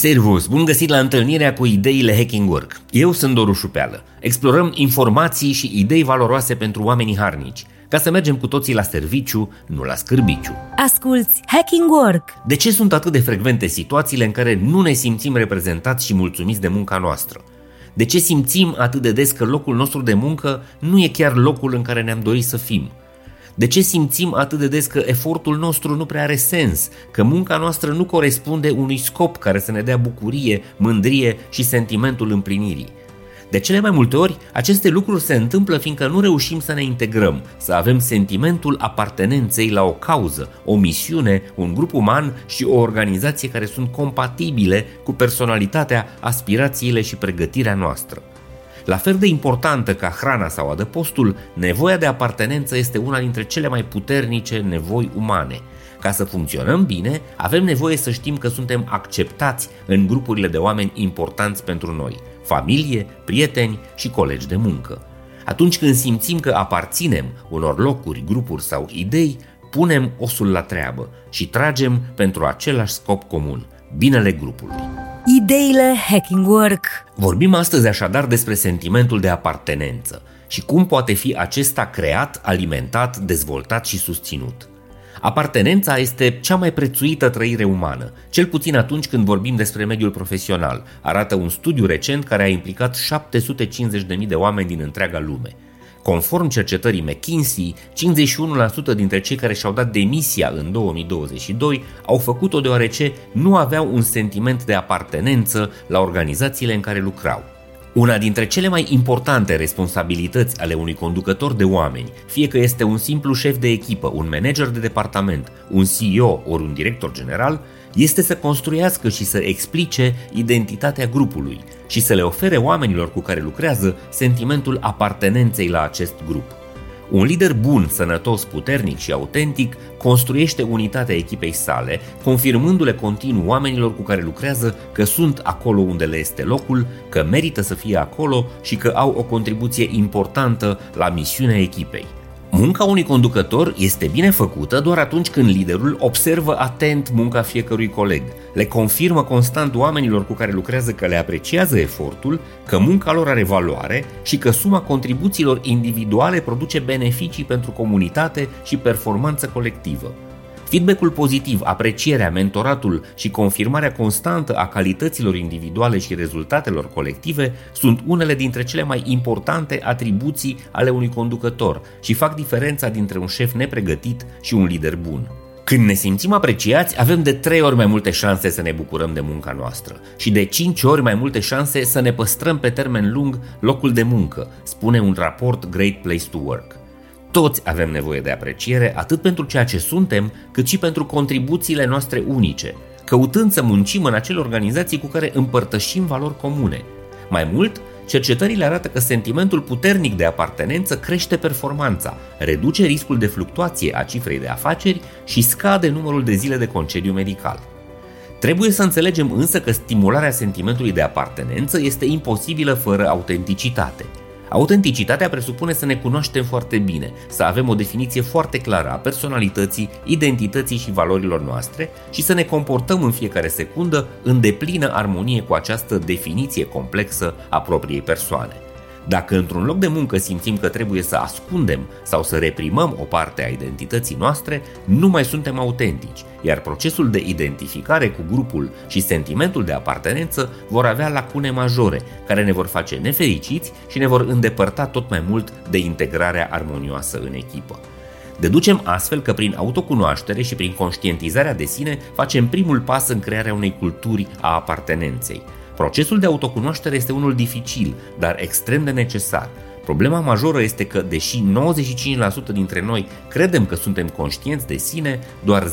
Servus, bun găsit la întâlnirea cu ideile Hacking Work. Eu sunt Doru Șupeală. Explorăm informații și idei valoroase pentru oamenii harnici, ca să mergem cu toții la serviciu, nu la scârbiciu. Asculți Hacking Work! De ce sunt atât de frecvente situațiile în care nu ne simțim reprezentați și mulțumiți de munca noastră? De ce simțim atât de des că locul nostru de muncă nu e chiar locul în care ne-am dorit să fim? De ce simțim atât de des că efortul nostru nu prea are sens, că munca noastră nu corespunde unui scop care să ne dea bucurie, mândrie și sentimentul împlinirii? De cele mai multe ori, aceste lucruri se întâmplă fiindcă nu reușim să ne integrăm, să avem sentimentul apartenenței la o cauză, o misiune, un grup uman și o organizație care sunt compatibile cu personalitatea, aspirațiile și pregătirea noastră. La fel de importantă ca hrana sau adăpostul, nevoia de apartenență este una dintre cele mai puternice nevoi umane. Ca să funcționăm bine, avem nevoie să știm că suntem acceptați în grupurile de oameni importanți pentru noi, familie, prieteni și colegi de muncă. Atunci când simțim că aparținem unor locuri, grupuri sau idei, punem osul la treabă și tragem pentru același scop comun, binele grupului. Ideile Hacking Work Vorbim astăzi așadar despre sentimentul de apartenență și cum poate fi acesta creat, alimentat, dezvoltat și susținut. Apartenența este cea mai prețuită trăire umană, cel puțin atunci când vorbim despre mediul profesional, arată un studiu recent care a implicat 750.000 de oameni din întreaga lume – Conform cercetării McKinsey, 51% dintre cei care și-au dat demisia în 2022 au făcut-o deoarece nu aveau un sentiment de apartenență la organizațiile în care lucrau. Una dintre cele mai importante responsabilități ale unui conducător de oameni, fie că este un simplu șef de echipă, un manager de departament, un CEO ori un director general, este să construiască și să explice identitatea grupului și să le ofere oamenilor cu care lucrează sentimentul apartenenței la acest grup. Un lider bun, sănătos, puternic și autentic construiește unitatea echipei sale, confirmându-le continuu oamenilor cu care lucrează că sunt acolo unde le este locul, că merită să fie acolo și că au o contribuție importantă la misiunea echipei. Munca unui conducător este bine făcută doar atunci când liderul observă atent munca fiecărui coleg, le confirmă constant oamenilor cu care lucrează că le apreciază efortul, că munca lor are valoare și că suma contribuțiilor individuale produce beneficii pentru comunitate și performanță colectivă. Feedbackul pozitiv, aprecierea, mentoratul și confirmarea constantă a calităților individuale și rezultatelor colective sunt unele dintre cele mai importante atribuții ale unui conducător și fac diferența dintre un șef nepregătit și un lider bun. Când ne simțim apreciați, avem de 3 ori mai multe șanse să ne bucurăm de munca noastră și de 5 ori mai multe șanse să ne păstrăm pe termen lung locul de muncă, spune un raport Great Place to Work. Toți avem nevoie de apreciere atât pentru ceea ce suntem, cât și pentru contribuțiile noastre unice, căutând să muncim în acele organizații cu care împărtășim valori comune. Mai mult, cercetările arată că sentimentul puternic de apartenență crește performanța, reduce riscul de fluctuație a cifrei de afaceri și scade numărul de zile de concediu medical. Trebuie să înțelegem însă că stimularea sentimentului de apartenență este imposibilă fără autenticitate – Autenticitatea presupune să ne cunoaștem foarte bine, să avem o definiție foarte clară a personalității, identității și valorilor noastre și să ne comportăm în fiecare secundă în deplină armonie cu această definiție complexă a propriei persoane. Dacă într-un loc de muncă simțim că trebuie să ascundem sau să reprimăm o parte a identității noastre, nu mai suntem autentici, iar procesul de identificare cu grupul și sentimentul de apartenență vor avea lacune majore, care ne vor face nefericiți și ne vor îndepărta tot mai mult de integrarea armonioasă în echipă. Deducem astfel că prin autocunoaștere și prin conștientizarea de sine facem primul pas în crearea unei culturi a apartenenței, Procesul de autocunoaștere este unul dificil, dar extrem de necesar. Problema majoră este că, deși 95% dintre noi credem că suntem conștienți de sine, doar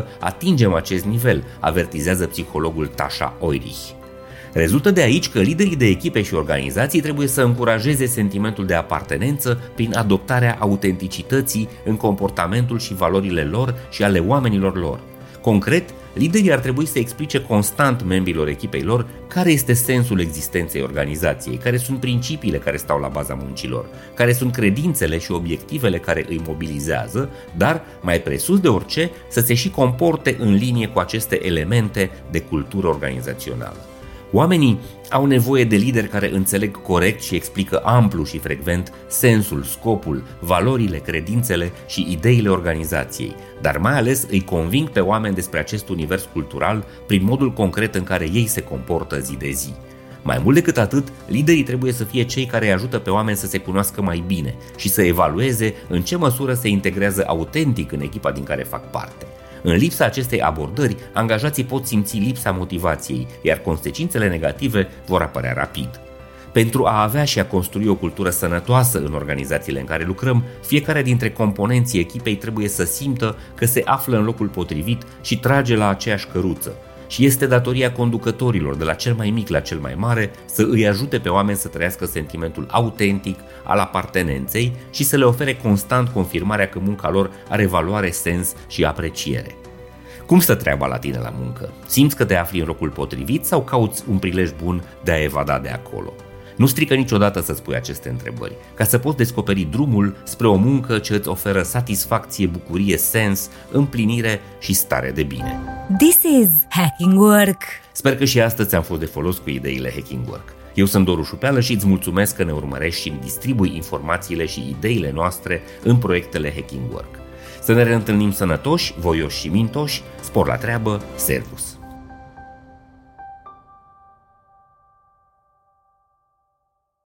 10-15% atingem acest nivel, avertizează psihologul Tasha Oirich. Rezultă de aici că liderii de echipe și organizații trebuie să încurajeze sentimentul de apartenență prin adoptarea autenticității în comportamentul și valorile lor și ale oamenilor lor – Concret, liderii ar trebui să explice constant membrilor echipei lor care este sensul existenței organizației, care sunt principiile care stau la baza muncilor, care sunt credințele și obiectivele care îi mobilizează, dar, mai presus de orice, să se și comporte în linie cu aceste elemente de cultură organizațională. Oamenii au nevoie de lideri care înțeleg corect și explică amplu și frecvent sensul, scopul, valorile, credințele și ideile organizației, dar mai ales îi conving pe oameni despre acest univers cultural prin modul concret în care ei se comportă zi de zi. Mai mult decât atât, liderii trebuie să fie cei care îi ajută pe oameni să se cunoască mai bine și să evalueze în ce măsură se integrează autentic în echipa din care fac parte. În lipsa acestei abordări, angajații pot simți lipsa motivației, iar consecințele negative vor apărea rapid. Pentru a avea și a construi o cultură sănătoasă în organizațiile în care lucrăm, fiecare dintre componenții echipei trebuie să simtă că se află în locul potrivit și trage la aceeași căruță, și este datoria conducătorilor, de la cel mai mic la cel mai mare, să îi ajute pe oameni să trăiască sentimentul autentic al apartenenței și să le ofere constant confirmarea că munca lor are valoare, sens și apreciere. Cum stă treaba la tine la muncă? Simți că te afli în locul potrivit sau cauți un prilej bun de a evada de acolo? Nu strică niciodată să spui aceste întrebări, ca să poți descoperi drumul spre o muncă ce îți oferă satisfacție, bucurie, sens, împlinire și stare de bine. This is Hacking Work! Sper că și astăzi ți-am fost de folos cu ideile Hacking Work. Eu sunt Doru Șupeală și îți mulțumesc că ne urmărești și îmi distribui informațiile și ideile noastre în proiectele Hacking Work. Să ne reîntâlnim sănătoși, voioși și mintoși, spor la treabă, servus!